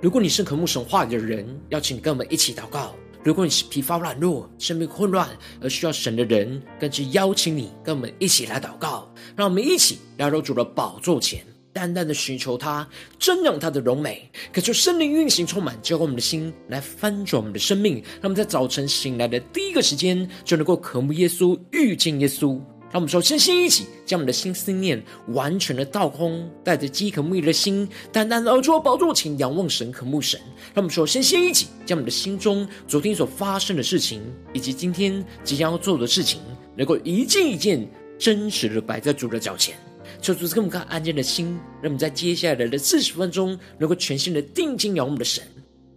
如果你是渴慕神话语的人，邀请你跟我们一起祷告；如果你是疲乏软弱、生命混乱而需要神的人，更是邀请你跟我们一起来祷告。让我们一起来到主的宝座前，淡淡的寻求他，瞻仰他的荣美，渴求圣灵运行充满，浇灌我们的心，来翻转我们的生命。让我们在早晨醒来的第一个时间，就能够渴慕耶稣，遇见耶稣。让我们首先先一起将我们的心思念完全的倒空，带着饥渴慕义的心，单单的坐宝座前仰望神、渴慕神。让我们首先先一起将我们的心中昨天所发生的事情，以及今天即将要做的事情，能够一件一件真实的摆在主的脚前，求主赐给我们看安静的心，让我们在接下来的四十分钟，能够全心的定睛仰望我们的神。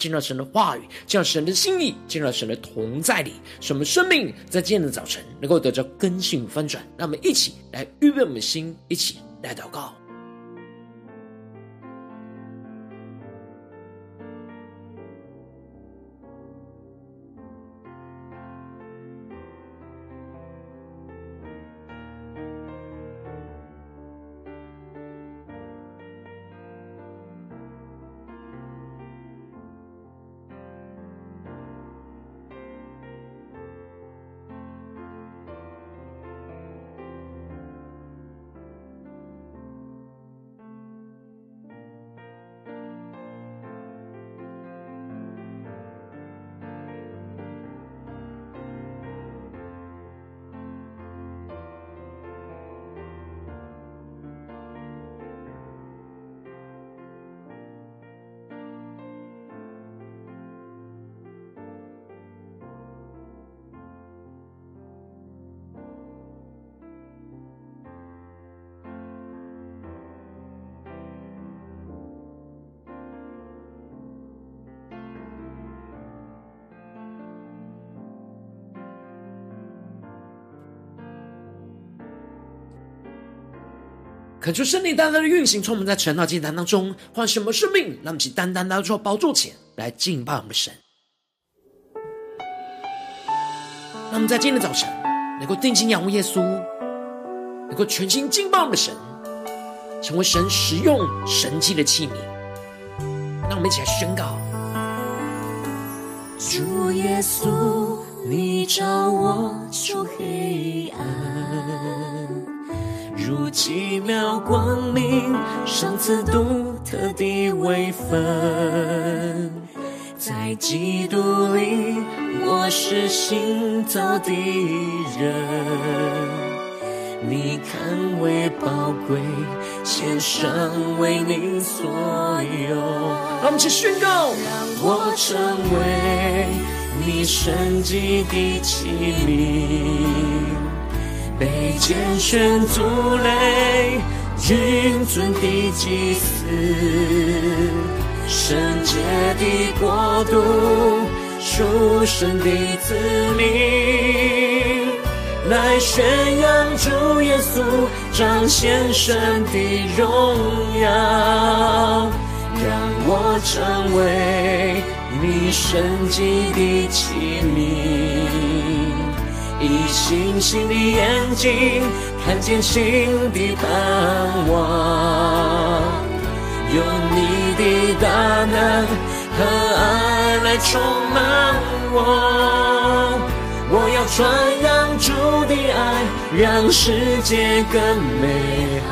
进入到神的话语，进入到神的心意，进入到神的同在里，使我们生命在今天的早晨能够得到根性翻转。让我们一起来预备我们的心，一起来祷告。恳求圣灵单单的运行，充满在晨祷祭坛当中，换什么生命，让我们单单来到宝座前来敬拜我们的神。让我们在今天的早晨能够定睛仰望耶稣，能够全心敬拜我们的神，成为神使用神迹的器皿。让我们一起来宣告：主耶稣，你照我出黑暗。如奇妙光明，赏赐独特的位分，在基督里，我是新造的人。你看为宝贵，献上为你所有。让我们一起宣告，让我成为你神迹的器皿。被拣选族类，君尊的祭司，圣洁的国度，属神的子民，来宣扬主耶稣，彰显神的荣耀，让我成为你圣洁的器皿。以星星的眼睛看见新的盼望，用你的大能和爱来充满我。我要传扬主的爱，让世界更美好。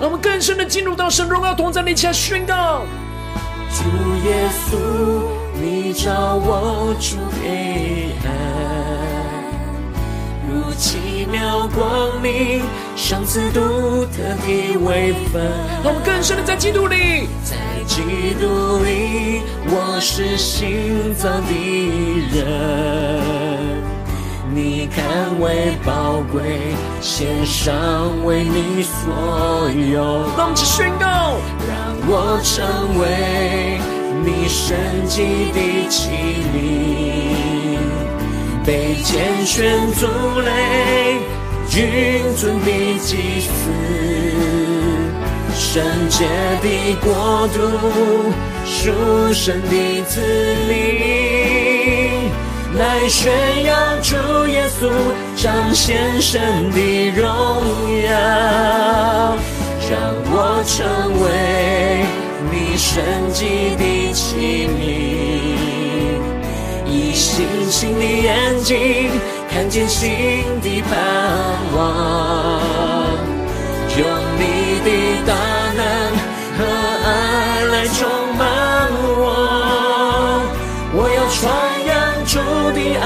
让我们更深的进入到神荣耀同在里，起来宣告：主耶稣，你照我出黑暗。奇妙光明，赏赐独特的位分。让我们更深的在基督里，在基督里，我是新造的人。你看为宝贵，献上为你所有。让我宣告，让我成为你圣洁的器皿。被拣选族类，君尊的祭司，圣洁的国度，属神的子民，来宣扬主耶稣，彰显神的荣耀，让我成为你神迹的器皿，星星的眼睛看见新的盼望，用你的大能和爱来充满我，我要传扬主的爱，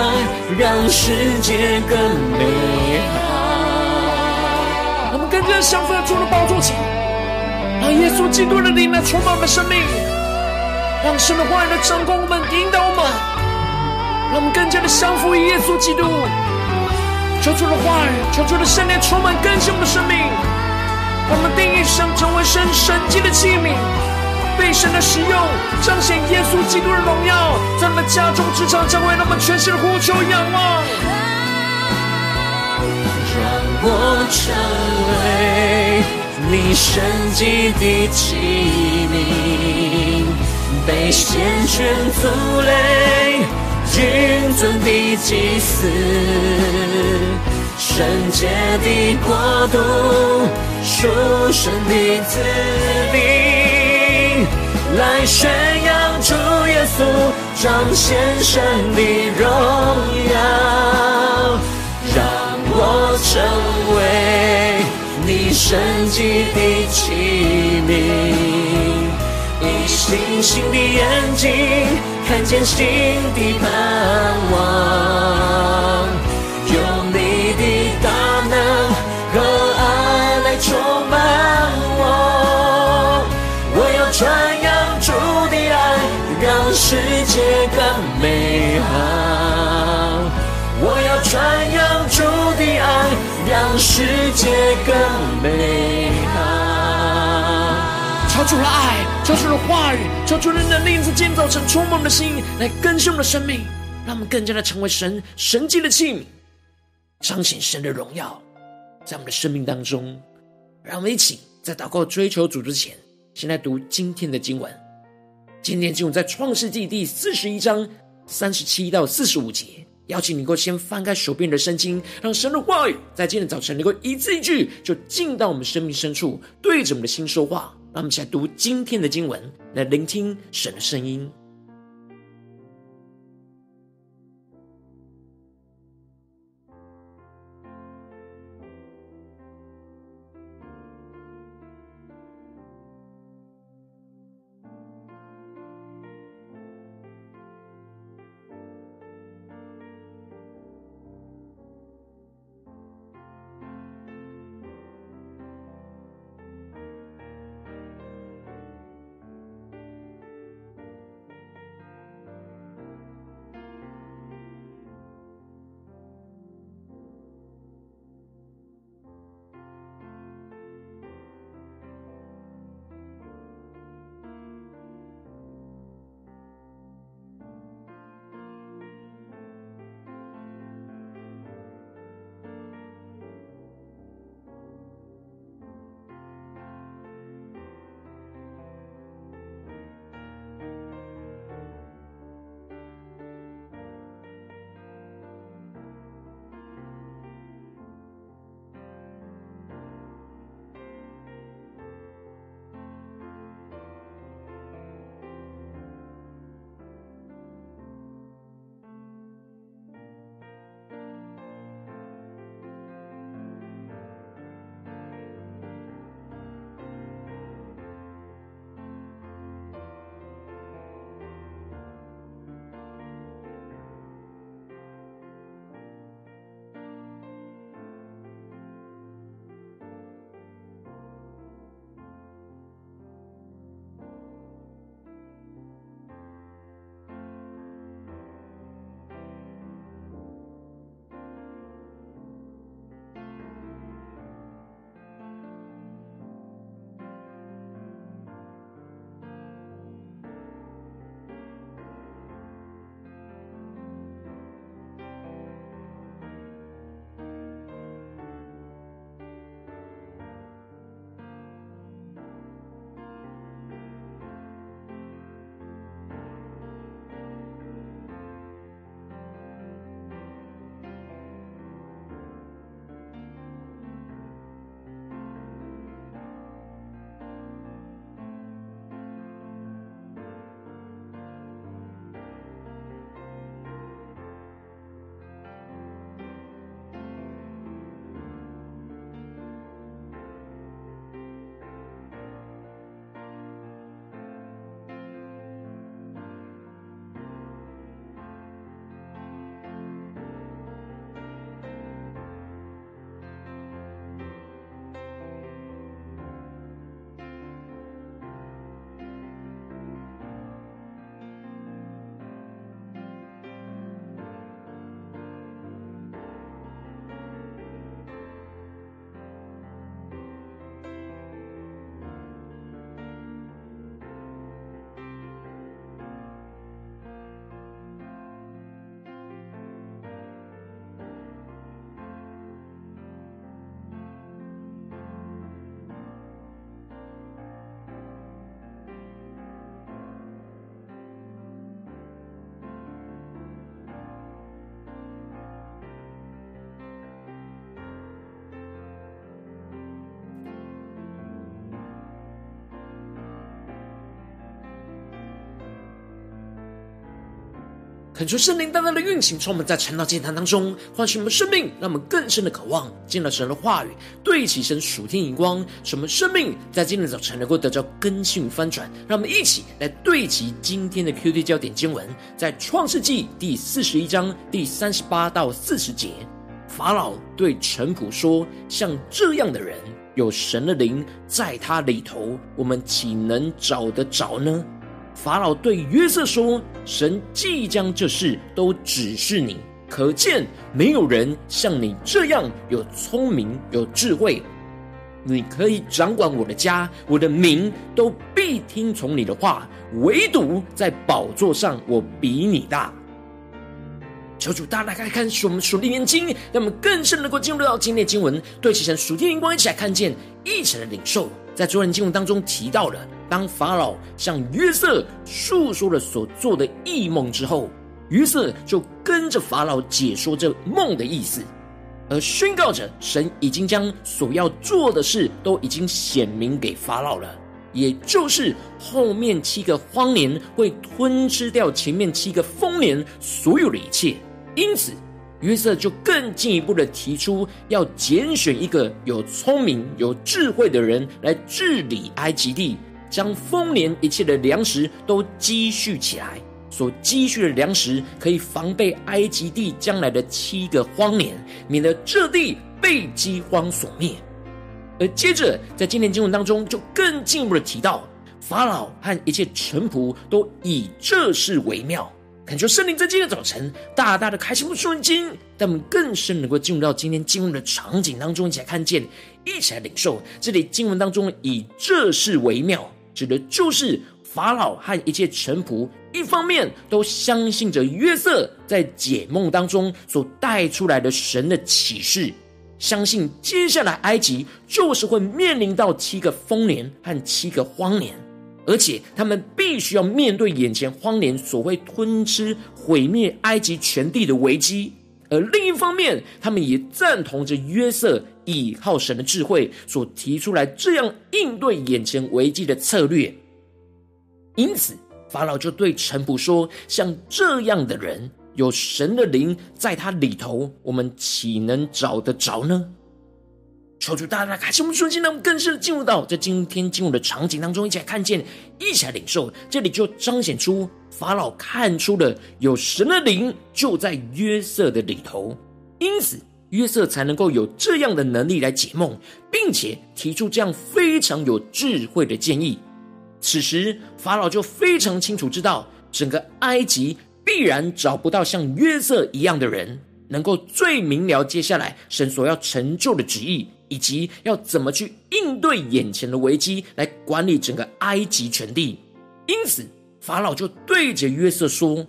让世界更美好。我们跟着相逢主的宝座前。让耶稣基督的灵来充满我们生命，让神的话语来掌管我们、引导我们，让我们更加的相服于耶稣基督。求主的话语，求主的圣灵充满更新我们的生命，让我们定义生成为神神迹的器皿，被神的使用，彰显耶稣基督的荣耀，在我们家中、职场、教会，让我们全心的呼求、仰望，让我成为。你神迹的器皿，被献全族类，君尊的祭司，圣洁的国度，属神的子民，来宣扬主耶稣，彰显神的荣耀，让我成为。你神迹的器皿，星星的眼睛看见新的盼望，用你的大能和爱来充满我。我要传扬主的爱，让世界更美好。我要传扬主的爱。让世界更美好。超出了爱，超出了话语，超出了能力，在今天早晨充满我们的心，来更新我们的生命，让我们更加的成为神神迹的器皿，彰显神的荣耀，在我们的生命当中。让我们一起在祷告追求主之前，先来读今天的经文。今天经文在创世纪第四十一章三十七到四十五节。邀请你能够先翻开手边的圣经，让神的话语在今天早晨能够一字一句就进到我们生命深处，对着我们的心说话。让我们一起来读今天的经文，来聆听神的声音。恳求圣灵单单的运行，充满在晨祷祭坛当中，唤醒我们生命，让我们更深的渴望见到神的话语，对齐神属天眼光，使我们生命在今天早晨能够得到更新翻转。让我们一起来对齐今天的 QD 焦点经文，在创世纪第四十一章第三十八到四十节，法老对臣仆说：“像这样的人，有神的灵在他里头，我们岂能找得着呢？”法老对约瑟说：“神即将这事都指示你，可见没有人像你这样有聪明有智慧。你可以掌管我的家，我的民都必听从你的话。唯独在宝座上，我比你大。”求主大大开看，使我们属灵眼睛，让我们更深能够进入到今天的经文，对齐神属天灵光，一起来看见，一起来领受。在昨人经文当中提到了，当法老向约瑟诉说了所做的异梦之后，约瑟就跟着法老解说这梦的意思，而宣告着神已经将所要做的事都已经显明给法老了，也就是后面七个荒年会吞吃掉前面七个丰年所有的一切。因此，约瑟就更进一步的提出，要拣选一个有聪明、有智慧的人来治理埃及地，将丰年一切的粮食都积蓄起来。所积蓄的粮食可以防备埃及地将来的七个荒年，免得这地被饥荒所灭。而接着，在今天经文当中，就更进一步的提到，法老和一切臣仆都以这事为妙。恳求圣灵在今天早晨大大的开启我们属灵，让我们更深能够进入到今天经文的场景当中，一起来看见，一起来领受。这里经文当中以这事为妙，指的就是法老和一切臣仆，一方面都相信着约瑟在解梦当中所带出来的神的启示，相信接下来埃及就是会面临到七个丰年和七个荒年。而且他们必须要面对眼前荒年所会吞吃、毁灭埃及全地的危机，而另一方面，他们也赞同着约瑟倚靠神的智慧所提出来这样应对眼前危机的策略。因此，法老就对臣仆说：“像这样的人，有神的灵在他里头，我们岂能找得着呢？”求主大大开启我们的心，让我们更深的进入到在今天进入的场景当中，一起来看见，一起来领受。这里就彰显出法老看出了有神的灵就在约瑟的里头，因此约瑟才能够有这样的能力来解梦，并且提出这样非常有智慧的建议。此时法老就非常清楚知道，整个埃及必然找不到像约瑟一样的人，能够最明了接下来神所要成就的旨意。以及要怎么去应对眼前的危机，来管理整个埃及全地。因此，法老就对着约瑟说：“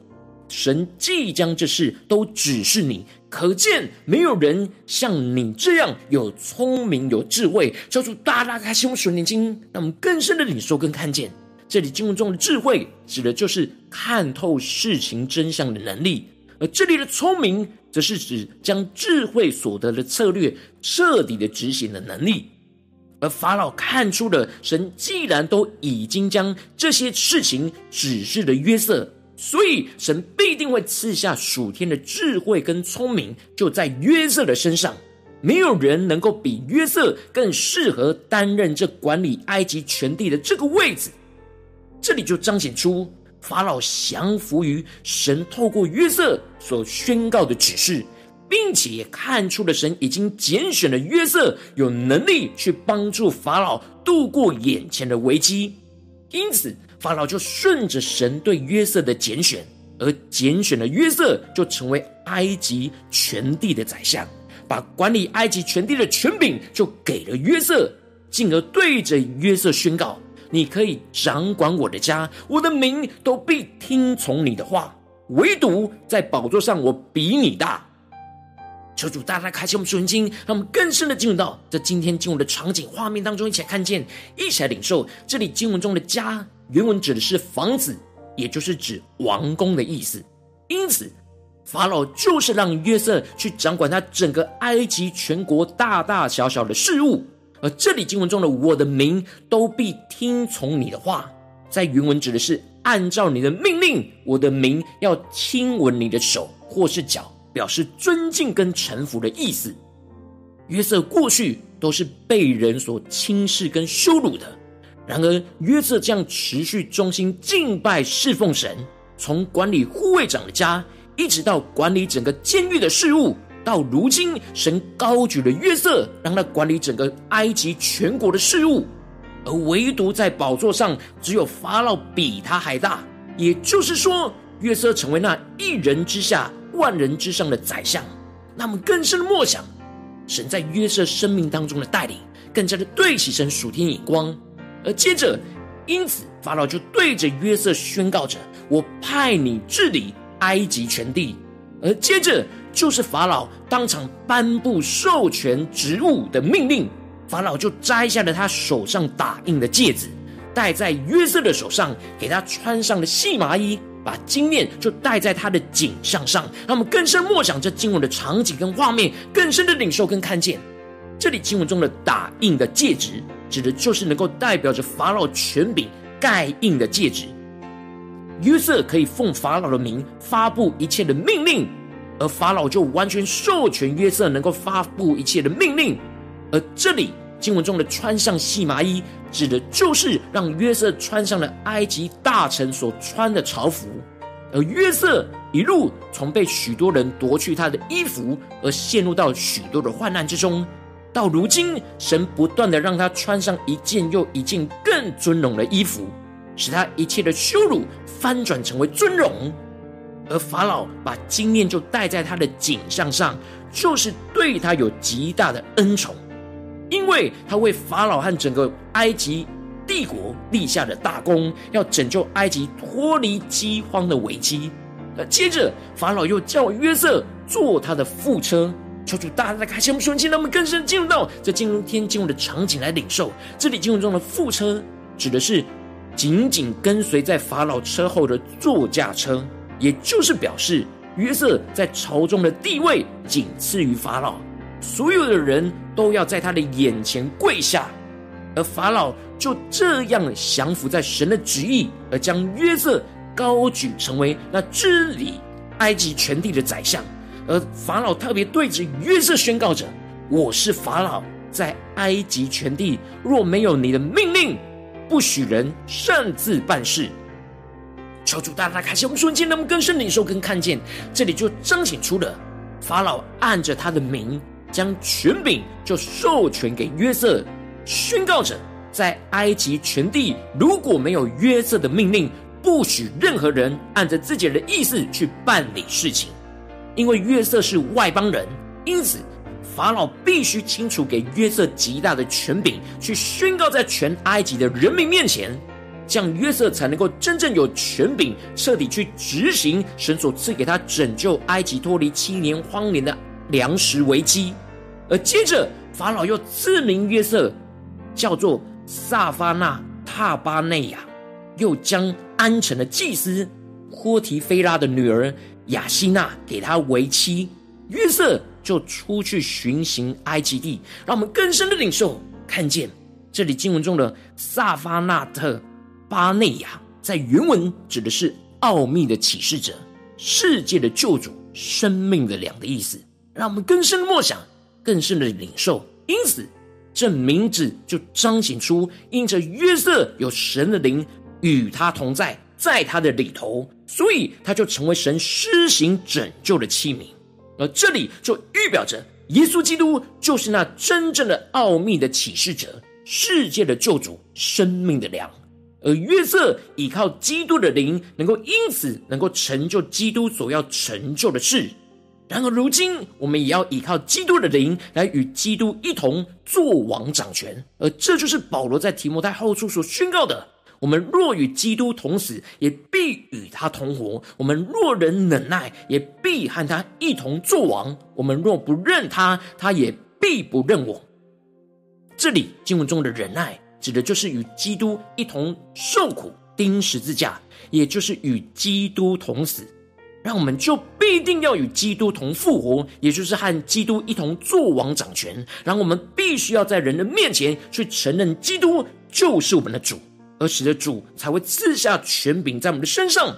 神即将这事都指示你，可见没有人像你这样有聪明有智慧。”叫出大大开心，我们属灵眼睛，让我们更深的领受跟看见。这里经文中的智慧，指的就是看透事情真相的能力。而这里的聪明，则是指将智慧所得的策略彻底的执行的能力。而法老看出了神既然都已经将这些事情指示了约瑟，所以神必定会赐下属天的智慧跟聪明，就在约瑟的身上。没有人能够比约瑟更适合担任这管理埃及全地的这个位置。这里就彰显出。法老降服于神透过约瑟所宣告的指示，并且也看出了神已经拣选了约瑟，有能力去帮助法老度过眼前的危机。因此，法老就顺着神对约瑟的拣选，而拣选了约瑟，就成为埃及全地的宰相，把管理埃及全地的权柄就给了约瑟，进而对着约瑟宣告。你可以掌管我的家，我的民都必听从你的话。唯独在宝座上，我比你大。求主大大开启我们属灵经，让我们更深的进入到这今天经文的场景画面当中，一起来看见，一起来领受。这里经文中的家，原文指的是房子，也就是指王宫的意思。因此，法老就是让约瑟去掌管他整个埃及全国大大小小的事务。而这里经文中的“我的民都必听从你的话”，在原文指的是按照你的命令，我的民要亲吻你的手或是脚，表示尊敬跟臣服的意思。约瑟过去都是被人所轻视跟羞辱的，然而约瑟这样持续忠心敬拜侍奉神，从管理护卫长的家，一直到管理整个监狱的事务，到如今神高举了约瑟，让他管理整个埃及全国的事务。而唯独在宝座上，只有法老比他还大。也就是说，约瑟成为那一人之下、万人之上的宰相。那么更深的默想，神在约瑟生命当中的带领，更加的对齐神属天眼光。而接着，因此法老就对着约瑟宣告着：“我派你治理埃及全地。”而接着就是法老当场颁布授权职务的命令。法老就摘下了他手上打印的戒指，戴在约瑟的手上，给他穿上了细麻衣，把金链就戴在他的颈项上。让我们更深默想这经文的场景跟画面，更深的领受跟看见。这里经文中的打印的戒指，指的就是能够代表着法老权柄盖印的戒指。约瑟可以奉法老的名发布一切的命令，而法老就完全授权约瑟能够发布一切的命令。而这里经文中的穿上细麻衣，指的就是让约瑟穿上了埃及大臣所穿的朝服。而约瑟一路从被许多人夺去他的衣服，而陷入到许多的患难之中，到如今神不断的让他穿上一件又一件更尊荣的衣服，使他一切的羞辱翻转成为尊荣。而法老把金链就戴在他的颈项上，就是对他有极大的恩宠。因为他为法老和整个埃及帝国立下了大功，要拯救埃及脱离饥荒的危机。那接着法老又叫约瑟坐他的副车，求主大大开启我们属灵，让我们更深进入到这进入天进入的场景来领受。这里经文中的副车指的是紧紧跟随在法老车后的座驾车，也就是表示约瑟在朝中的地位仅次于法老。所有的人都要在他的眼前跪下，而法老就这样降服在神的旨意，而将约瑟高举成为那治理埃及全地的宰相。而法老特别对着约瑟宣告着：“我是法老，在埃及全地若没有你的命令，不许人擅自办事。”求主大大开启我们瞬间，那么更深领受跟看见，这里就彰显出了法老按着他的名。将权柄就授权给约瑟，宣告着在埃及全地如果没有约瑟的命令，不许任何人按着自己的意思去办理事情。因为约瑟是外邦人，因此法老必须清楚给约瑟极大的权柄，去宣告在全埃及的人民面前，这样约瑟才能够真正有权柄，彻底去执行神所赐给他拯救埃及脱离七年荒年的。粮食危机，而接着法老又赐名约瑟，叫做萨法纳塔巴内亚，又将安城的祭司波提菲拉的女儿雅西娜给他为妻，约瑟就出去巡行埃及地。让我们更深的领受，看见这里经文中的萨法纳特巴内亚，在原文指的是奥秘的启示者、世界的救主、生命的粮的意思。让我们更深的默想，更深的领受。因此，这名字就彰显出，因着约瑟有神的灵与他同在，在他的里头，所以他就成为神施行拯救的器皿。而这里就预表着，耶稣基督就是那真正的奥秘的启示者，世界的救主，生命的粮。而约瑟依靠基督的灵，能够因此能够成就基督所要成就的事。然而，如今我们也要依靠基督的灵来与基督一同作王掌权，而这就是保罗在提摩太后书所宣告的：我们若与基督同死，也必与他同活；我们若人忍耐，也必和他一同作王；我们若不认他，他也必不认我。这里经文中的忍耐，指的就是与基督一同受苦、钉十字架，也就是与基督同死。让我们就必定要与基督同复活，也就是和基督一同作王掌权。然后我们必须要在人的面前去承认基督就是我们的主，而使得主才会赐下权柄在我们的身上。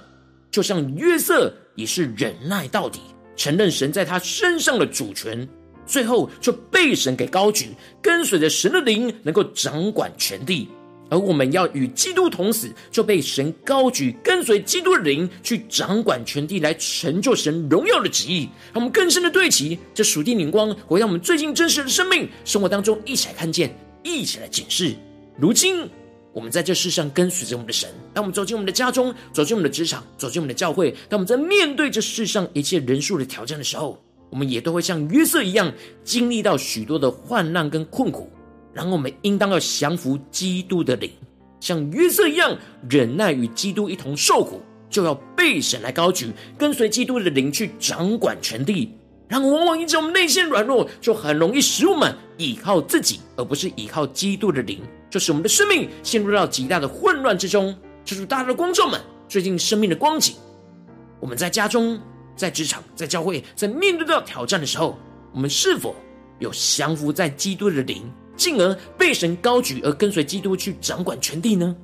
就像约瑟也是忍耐到底，承认神在他身上的主权，最后就被神给高举，跟随着神的灵，能够掌管全地。而我们要与基督同死，就被神高举，跟随基督的灵去掌管全地，来成就神荣耀的旨意。让我们更深的对齐这属地灵光，回到我们最近真实的生命生活当中，一起来看见，一起来检视。如今我们在这世上跟随着我们的神，当我们走进我们的家中，走进我们的职场，走进我们的教会，当我们在面对这世上一切人数的挑战的时候，我们也都会像约瑟一样，经历到许多的患难跟困苦。然后我们应当要降服基督的灵，像约瑟一样忍耐与基督一同受苦，就要被神来高举，跟随基督的灵去掌管全地。然后往往因着我们内心软弱，就很容易使我们倚靠自己，而不是倚靠基督的灵，就使我们的生命陷入到极大的混乱之中。这是大家的观众们最近生命的光景。我们在家中、在职场、在教会，在面对到挑战的时候，我们是否有降服在基督的灵？进而被神高举，而跟随基督去掌管全地呢？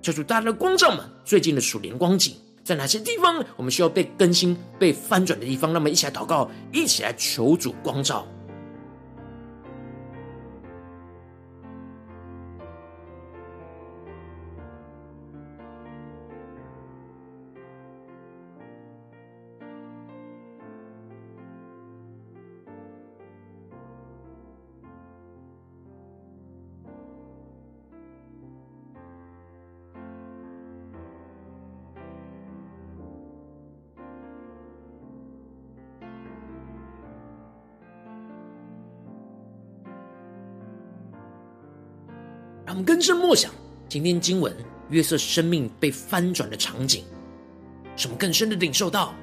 求主大家的光照们，最近的属灵光景在哪些地方？我们需要被更新、被翻转的地方？那么一起来祷告，一起来求主光照。深默想今天经文约瑟生命被翻转的场景，什么更深的领受到，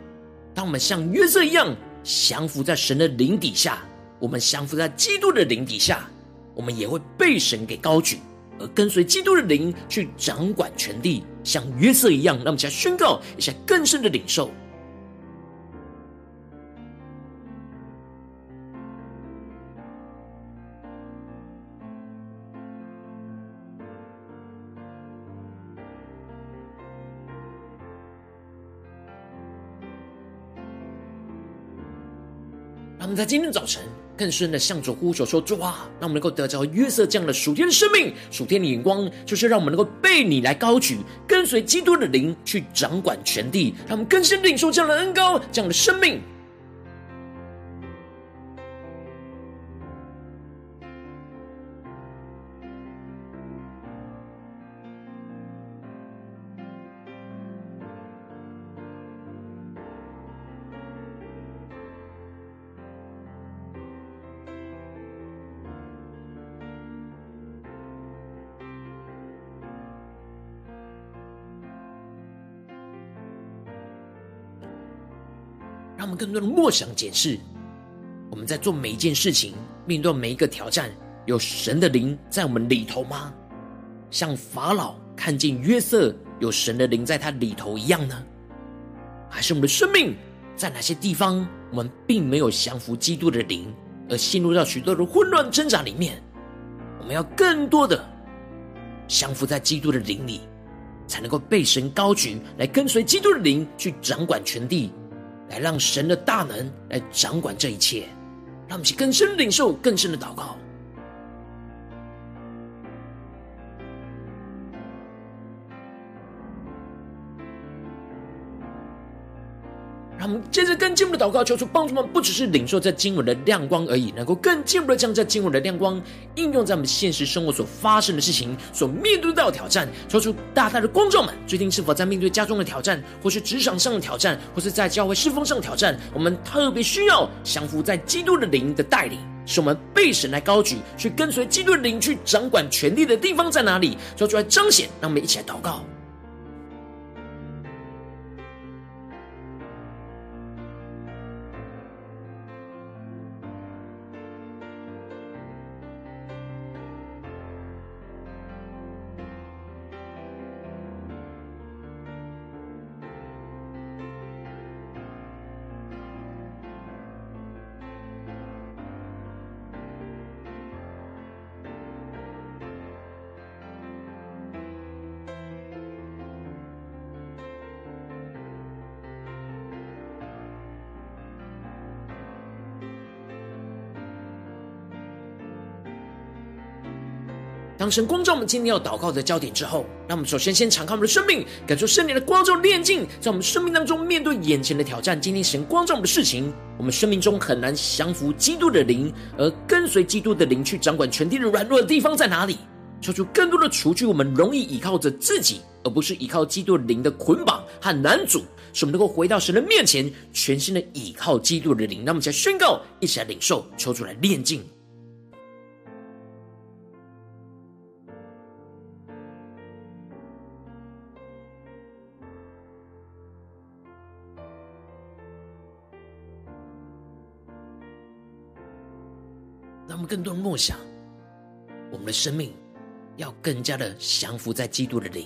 当我们像约瑟一样降服在神的灵底下，我们降服在基督的灵底下，我们也会被神给高举，而跟随基督的灵去掌管全地，像约瑟一样。让我们再宣告一下更深的领受。让我们在今天早晨更深的向主呼求说：“主啊，让我们能够得着约瑟这样的属天的生命、属天的眼光，就是让我们能够被你来高举，跟随基督的灵去掌管全地。让我们更深领受这样的恩膏、这样的生命。”更多的默想检视，我们在做每一件事情，面对每一个挑战，有神的灵在我们里头吗？像法老看见约瑟有神的灵在他里头一样呢？还是我们的生命在哪些地方，我们并没有降服基督的灵，而陷入到许多的混乱挣扎里面？我们要更多的降服在基督的灵里，才能够被神高举，来跟随基督的灵去掌管全地。来让神的大能来掌管这一切，让我们去更深领受更深的祷告。让我们接着更进一步的祷告，求主帮助我们，不只是领受这经文的亮光而已，能够更进一步的将这经文的亮光应用在我们现实生活所发生的事情、所面对到的挑战。求主大大的光照们，最近是否在面对家中的挑战，或是职场上的挑战，或是在教会侍奉上的挑战？我们特别需要降服在基督的灵的带领，使我们被神来高举，去跟随基督的灵去掌管权力的地方在哪里？求主来彰显，让我们一起来祷告。神光照我们今天要祷告的焦点之后，让我们首先先敞开我们的生命，感受圣灵的光照炼净，在我们生命当中面对眼前的挑战。今天神光照我们的事情，我们生命中很难降服基督的灵，而跟随基督的灵去掌管全地的软弱的地方在哪里？求出更多的除去我们容易依靠着自己，而不是依靠基督的灵的捆绑和拦阻，使我们能够回到神的面前，全新的依靠基督的灵。让我们一起来宣告，一起来领受，求主来炼净。更多的梦想，我们的生命要更加的降服在基督的灵，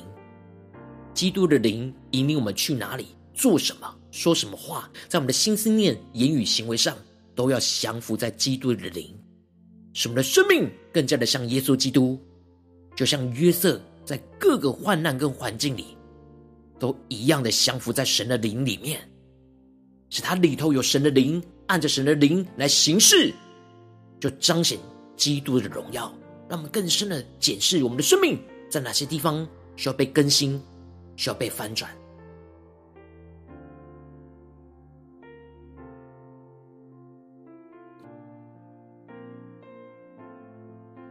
基督的灵引领我们去哪里，做什么，说什么话，在我们的心思念、言语、行为上，都要降服在基督的灵，使我们的生命更加的像耶稣基督，就像约瑟在各个患难跟环境里，都一样的降服在神的灵里面，使他里头有神的灵，按着神的灵来行事。就彰显基督的荣耀，让我们更深的检视我们的生命，在哪些地方需要被更新，需要被翻转。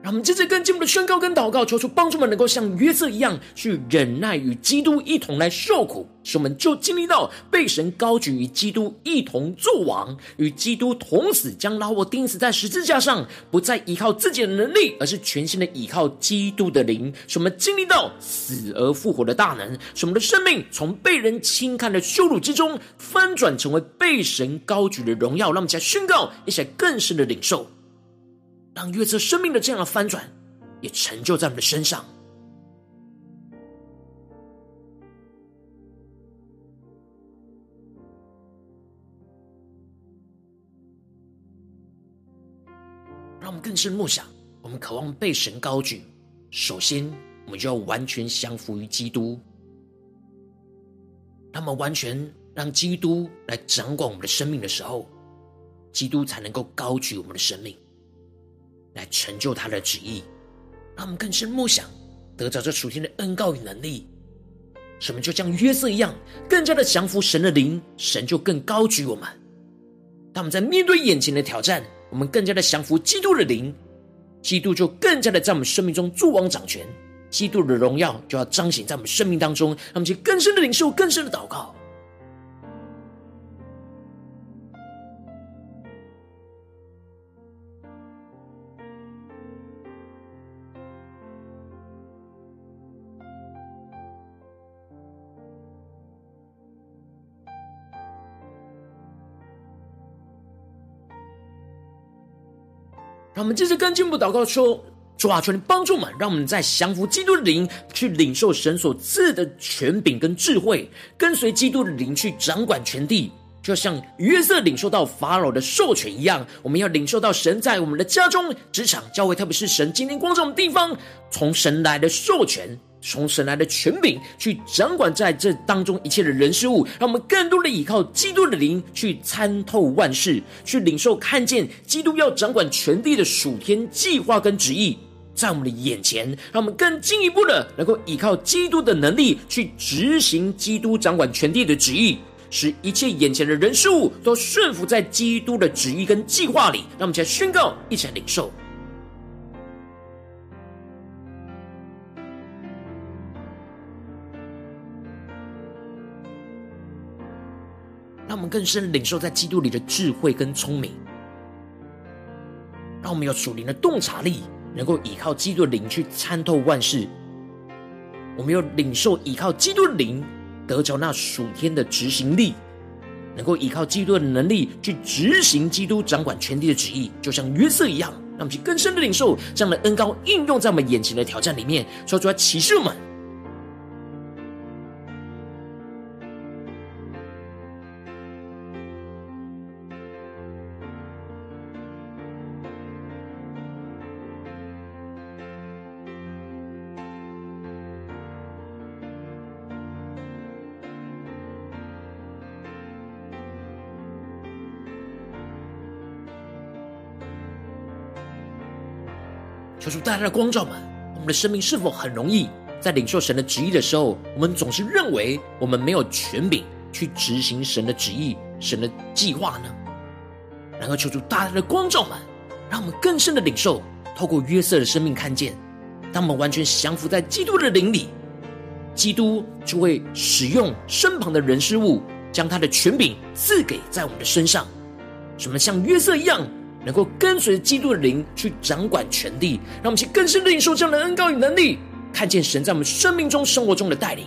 让我们接着跟进一步的宣告跟祷告，求主帮助们能够像约瑟一样，去忍耐与基督一同来受苦，使我们就经历到被神高举与基督一同作王，与基督同死，将老我钉死在十字架上，不再依靠自己的能力，而是全心的依靠基督的灵，使我们经历到死而复活的大能，使我们的生命从被人轻看的羞辱之中翻转成为被神高举的荣耀。让我们一起来宣告，一起来更深的领受。让约瑟生命的这样的翻转，也成就在我们的身上。让我们更深默想，我们渴望被神高举。首先，我们就要完全降服于基督，那么完全让基督来掌管我们的生命的时候，基督才能够高举我们的生命。来成就他的旨意，让我们更深默想，得着这属天的恩膏与能力，什么就像约瑟一样，更加的降服神的灵，神就更高举我们。当我们在面对眼前的挑战，我们更加的降服基督的灵，基督就更加的在我们生命中作王掌权，基督的荣耀就要彰显在我们生命当中，让我们去更深的领受，更深的祷告。让我们继续跟进步祷告说：主啊，求你帮助我们，让我们在降服基督的灵，去领受神所赐的权柄跟智慧，跟随基督的灵去掌管全地，就像约瑟领受到法老的授权一样。我们要领受到神在我们的家中、职场、教会，特别是神今天光照的地方，从神来的授权。从神来的权柄去掌管在这当中一切的人事物，让我们更多的依靠基督的灵去参透万事，去领受看见基督要掌管全地的属天计划跟旨意，在我们的眼前，让我们更进一步的能够依靠基督的能力去执行基督掌管全地的旨意，使一切眼前的人事物都顺服在基督的旨意跟计划里。让我们一起来宣告，一起来领受。让我们更深领受在基督里的智慧跟聪明，让我们有属灵的洞察力，能够依靠基督的灵去参透万事。我们有领受依靠基督的灵，得着那属天的执行力，能够依靠基督的能力去执行基督掌管全地的旨意，就像约瑟一样。让我们去更深的领受这样的恩膏应用在我们眼前的挑战里面，说出来启示我们。大大的光照们，我们的生命是否很容易在领受神的旨意的时候，我们总是认为我们没有权柄去执行神的旨意、神的计划呢？然后求主大大的光照们，让我们更深的领受，透过约瑟的生命看见，当我们完全降服在基督的灵里，基督就会使用身旁的人事物，将他的权柄赐给在我们的身上。什么像约瑟一样，能够跟随基督的灵去掌管权力，让我们去更深的领受这样的恩高与能力，看见神在我们生命中、生活中的带领。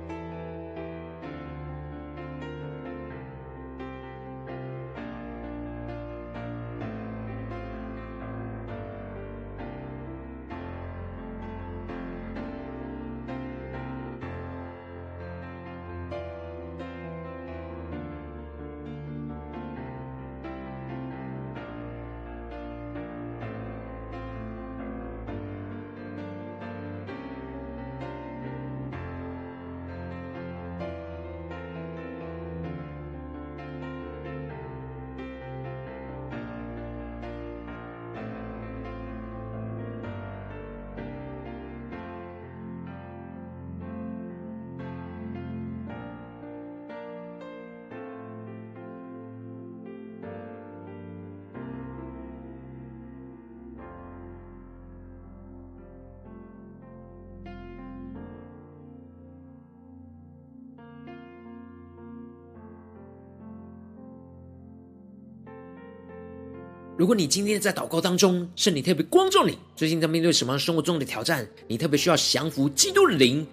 如果你今天在祷告当中，圣灵特别光照你，最近在面对什么生活中的挑战，你特别需要降服基督的灵，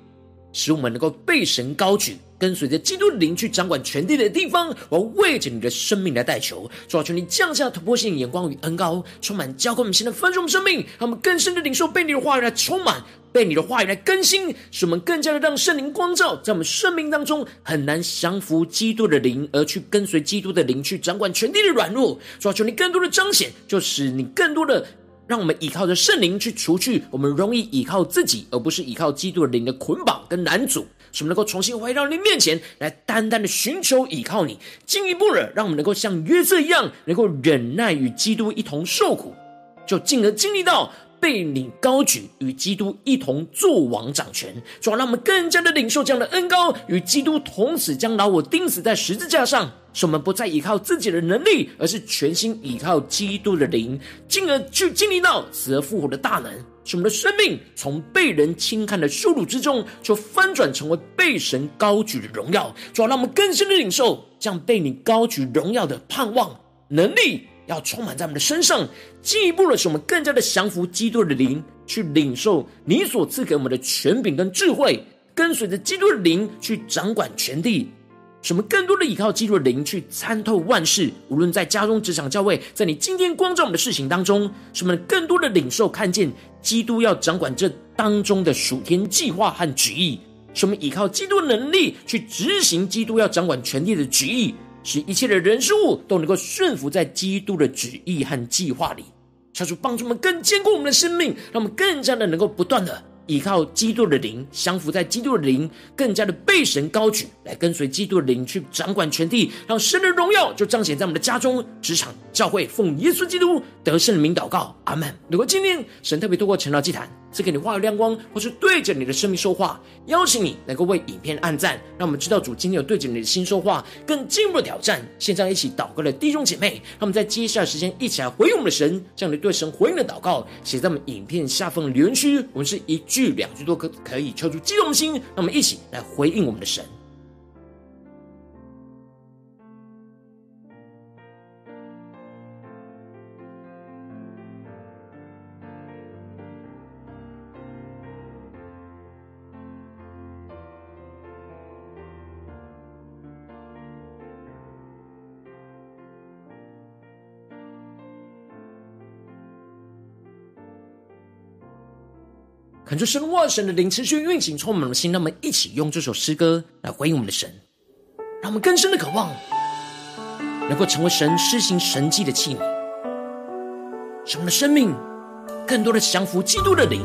使我们能够被神高举，跟随着基督的灵去掌管全地的地方。我为着你的生命来代求，主啊，求你降下突破性眼光与恩膏，充满浇灌我们现在丰盛生命，让我们更深的领受被你的话语来充满。被你的话语来更新，使我们更加的让圣灵光照，在我们生命当中很难降服基督的灵，而去跟随基督的灵去掌管全地的软弱。主啊，求你更多的彰显，就使你更多的让我们依靠着圣灵去除去我们容易依靠自己，而不是依靠基督的灵的捆绑跟难阻，使我们能够重新回到你面前来，单单的寻求依靠你，进一步的让我们能够像约瑟一样，能够忍耐与基督一同受苦，就进而经历到。被你高举，与基督一同作王掌权，主要让我们更加的领受这样的恩膏，与基督同死，将老我钉死在十字架上，使我们不再依靠自己的能力，而是全心依靠基督的灵，进而去经历到死而复活的大能，使我们的生命从被人轻看的羞辱之中，就翻转成为被神高举的荣耀。主要让我们更深的领受这样被你高举荣耀的盼望能力。要充满在我们的身上，进一步的使我们更加的降服基督的灵，去领受你所赐给我们的权柄跟智慧，跟随着基督的灵去掌管全地，使我们更多的依靠基督的灵去参透万事。无论在家中、职场、教会，在你今天光照我们的事情当中，使我们更多的领受看见基督要掌管这当中的属天计划和旨意，使我们依靠基督能力去执行基督要掌管权力的旨意。使一切的人事物都能够顺服在基督的旨意和计划里，求主帮助我们更坚固我们的生命，让我们更加的能够不断的依靠基督的灵，降服在基督的灵，更加的被神高举，来跟随基督的灵去掌管全地，让神的荣耀就彰显在我们的家中、职场、教会，奉耶稣基督得胜的名祷告，阿门。如果今天神特别透过晨祷祭坛赐给你话语亮光，或是对着你的生命说话，邀请你能够为影片按赞，让我们知道主今天有对着你的心说话，更进一步的挑战。现在一起祷告的弟兄姐妹，让我们在接下来的时间一起来回应我们的神，将你对神回应的祷告写在我们影片下方留言区，我们是一句句两句都可可以敲出激动心，那么一起来回应我们的神。恳求神话神的灵持续运行，充满我们的心。让我们一起用这首诗歌来回应我们的神，让我们更深的渴望，能够成为神施行神迹的器皿，使我们的生命更多的降服基督的灵，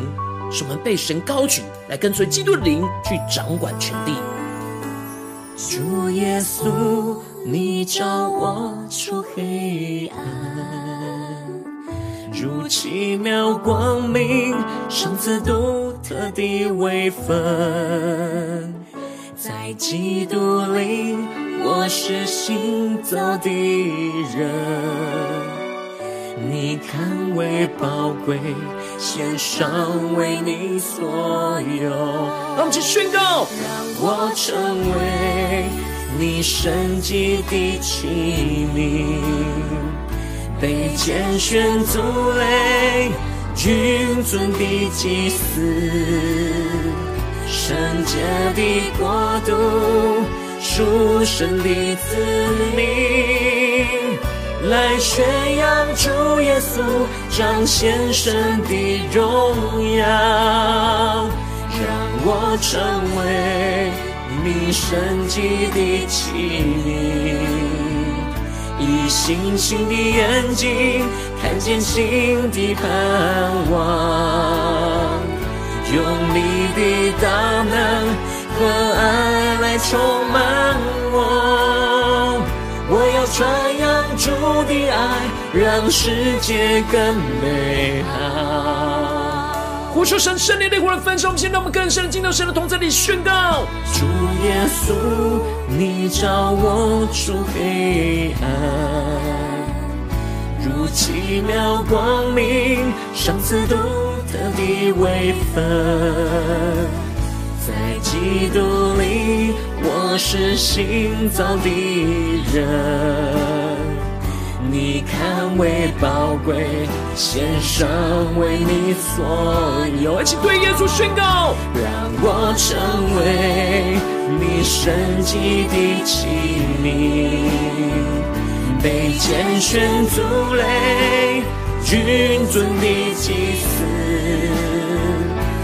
使我们被神高举，来跟随基督的灵去掌管全地。主耶稣，你照我出黑暗，如奇妙光明，赏赐独特的位分，在基督里，我是行走的人。你看为宝贵，献上为你所有。让我们宣告，让我成为你神迹的器皿，被拣选族类，君尊的祭司，圣洁的国度，属神的子民。来宣扬主耶稣彰显神的荣耀，让我成为你神迹的器皿，以星星的眼睛看见新的盼望，用你的大能和爱来充满我，我要传扬。主的爱让世界更美好。呼求神圣灵的灵魂焚烧，我们现在我们更深的进到神的同在里宣告：主耶稣，你照我出黑暗，如奇妙光明，赏赐独特的位分，在基督里，我是新造的人。你看为宝贵，献上为你所有，一起对耶稣宣告，让我成为你神迹的器皿，被拣选族类，君尊的祭司，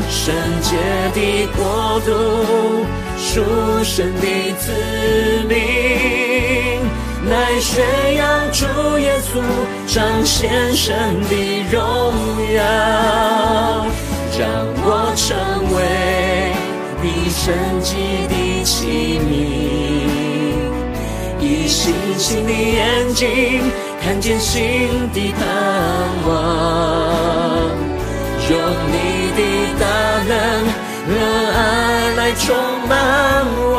圣洁的国度，属神的子民。来宣扬主耶稣彰显神的荣耀，让我成为你神迹的器皿，以星星的眼睛看见新的盼望，用你的大能和爱来充满我，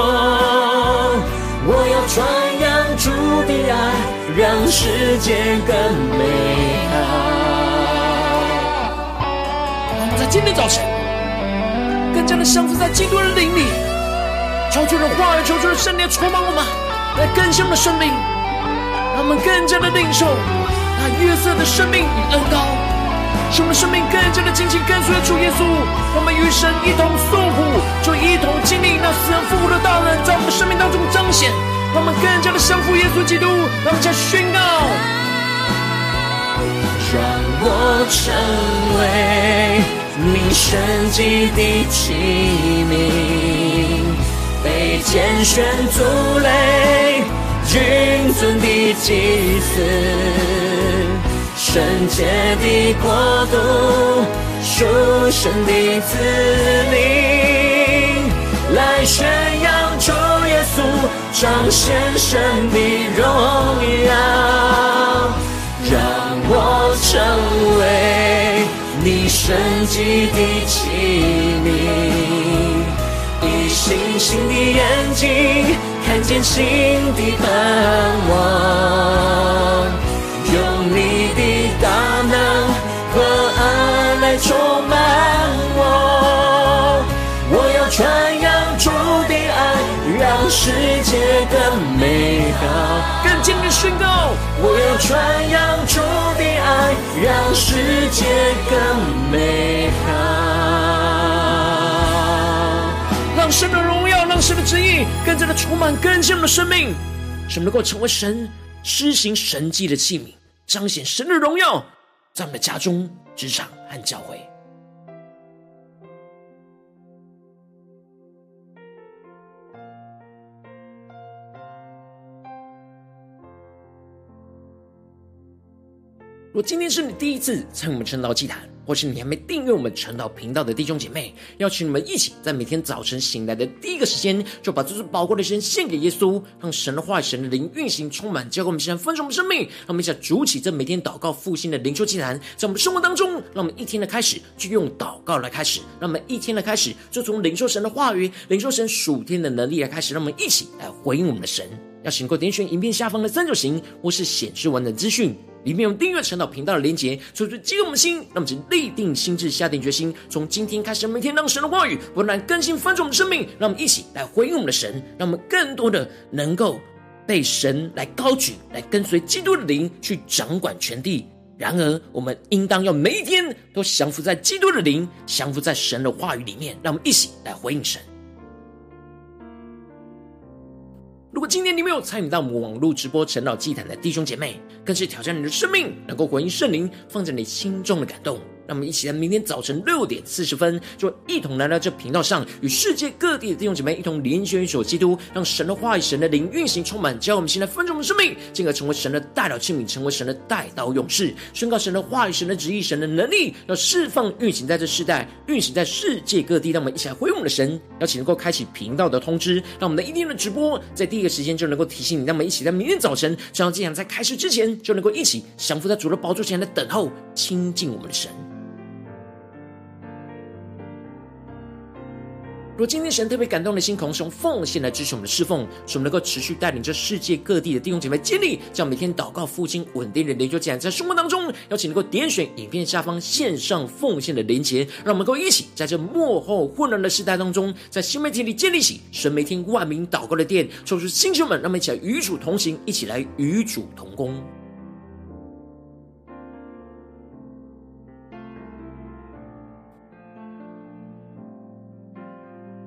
我要传。爱让世界更美好。我们在今天早晨更加的降服在基督的灵里，求主的话语，求主的圣灵充满我们，来更新我们的生命，让我们更加的领受那约瑟的生命与恩膏，使我们生命更加的紧紧跟随主耶稣。让我们与神一同受苦，就一同经历那死而复活的大能，在我们生命当中彰显。让我们更加的降服耶稣基督，让我们宣告，让我成为你神迹的器皿，被拣选族类，君尊的祭司，圣洁的国度，属神的子民，来宣扬主稣。彰显神的荣耀，让我成为你神迹的器皿，以星星的眼睛看见新的盼望，用你的大能和爱来充满我，世界更美好，更坚定宣告，我要传扬主的爱，让世界更美好。让神的荣耀，让神的旨意更加的充满更新我们的生命，使我们能够成为神施行神迹的器皿，彰显神的荣耀，在我们的家中、职场和教会。如今天是你第一次参与我们晨祷祭坛，或是你还没订阅我们晨祷频道的弟兄姐妹，邀请你们一起在每天早晨醒来的第一个时间，就把这最宝贵的时间献给耶稣，让神的话语、神的灵运行充满，交给我们现在丰盛的生命。让我们一起来筑起这每天祷告复兴的灵修祭坛，在我们生活当中，让我们一天的开始就用祷告来开始，让我们一天的开始就从领受神的话语、领受神属天的能力来开始，让我们一起来回应我们的神。要请各位点选影片下方的三角形，或是显示完整资讯。里面有订阅晨祷频道的连结，所以说激动我们的心，让我们立定心智，下定决心，从今天开始，每天让神的话语不断更新翻转我们的生命，让我们一起来回应我们的神，让我们更多的能够被神来高举，来跟随基督的灵去掌管全地。然而，我们应当要每一天都降服在基督的灵，降服在神的话语里面，让我们一起来回应神。如果今天你没有参与到我们网络直播陈老祭坛的弟兄姐妹，更是挑战你的生命，能够回应圣灵放在你心中的感动。让我们一起在明天早晨六点四十分，就一同来到这频道上，与世界各地的弟兄姐妹一同连接、一所基督，让神的话语、神的灵运行充满，教我们现在分盛的生命，进而成为神的代祷器皿，成为神的代祷勇士，宣告神的话语、神的旨意、神的能力，要释放运行在这世代，运行在世界各地。让我们一起来回应我们的神，邀请能够开启频道的通知，让我们的一天的直播在第一个时间就能够提醒你。让我们一起在明天早晨，这样这样在开始之前，就能够一起降服在主的宝座前来等候，亲近我们的神。若今天神特别感动的心，同时用奉献来支持我们的侍奉，使我们能够持续带领着世界各地的弟兄姐妹建立，这样每天祷告复兴稳定的灵修祭坛，在生活当中，邀请能够点选影片下方线上奉献的连结，让我们能够一起在这幕后混乱的时代当中，在新媒体里建立起神每天万名祷告的殿，说出星球们，让我们一起来与主同行，一起来与主同工。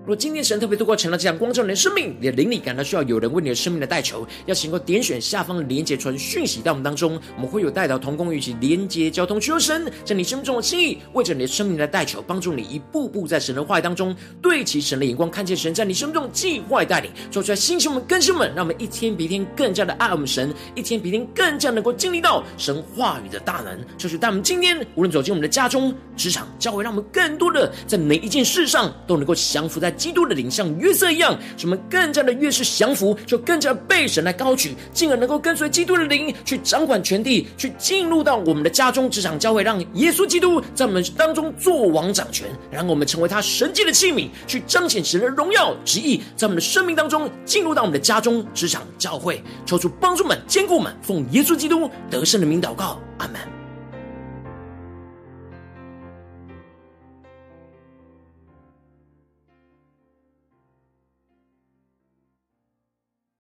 若今天神特别透过成了这样光照你的生命，你的灵里感到需要有人为你的生命的代求，要请能够点选下方连结传讯息到我们当中，我们会有代祷同工，与其连接交通，求神在你生命中的心意，为着你的生命的代求，帮助你一步步在神的话语当中对齐神的眼光，看见神在你生命中计划带领，说出来星球们、更新们，让我们一天比一天更加的爱我们神，一天比一天更加能够经历到神话语的大能。就是当我们今天无论走进我们的家中、职场、教会，让我们更多的在每一件事上都能够降服在。基督的灵像约瑟一样，使我们更加的越是降服，就更加被神来高举，进而能够跟随基督的灵去掌管全地，去进入到我们的家中、职场、教会，让耶稣基督在我们当中作王掌权，让我们成为他神迹的器皿，去彰显神的荣耀旨意，在我们的生命当中进入到我们的家中、职场、教会，求主帮助们、坚固们，奉耶稣基督得胜的名祷告，阿门。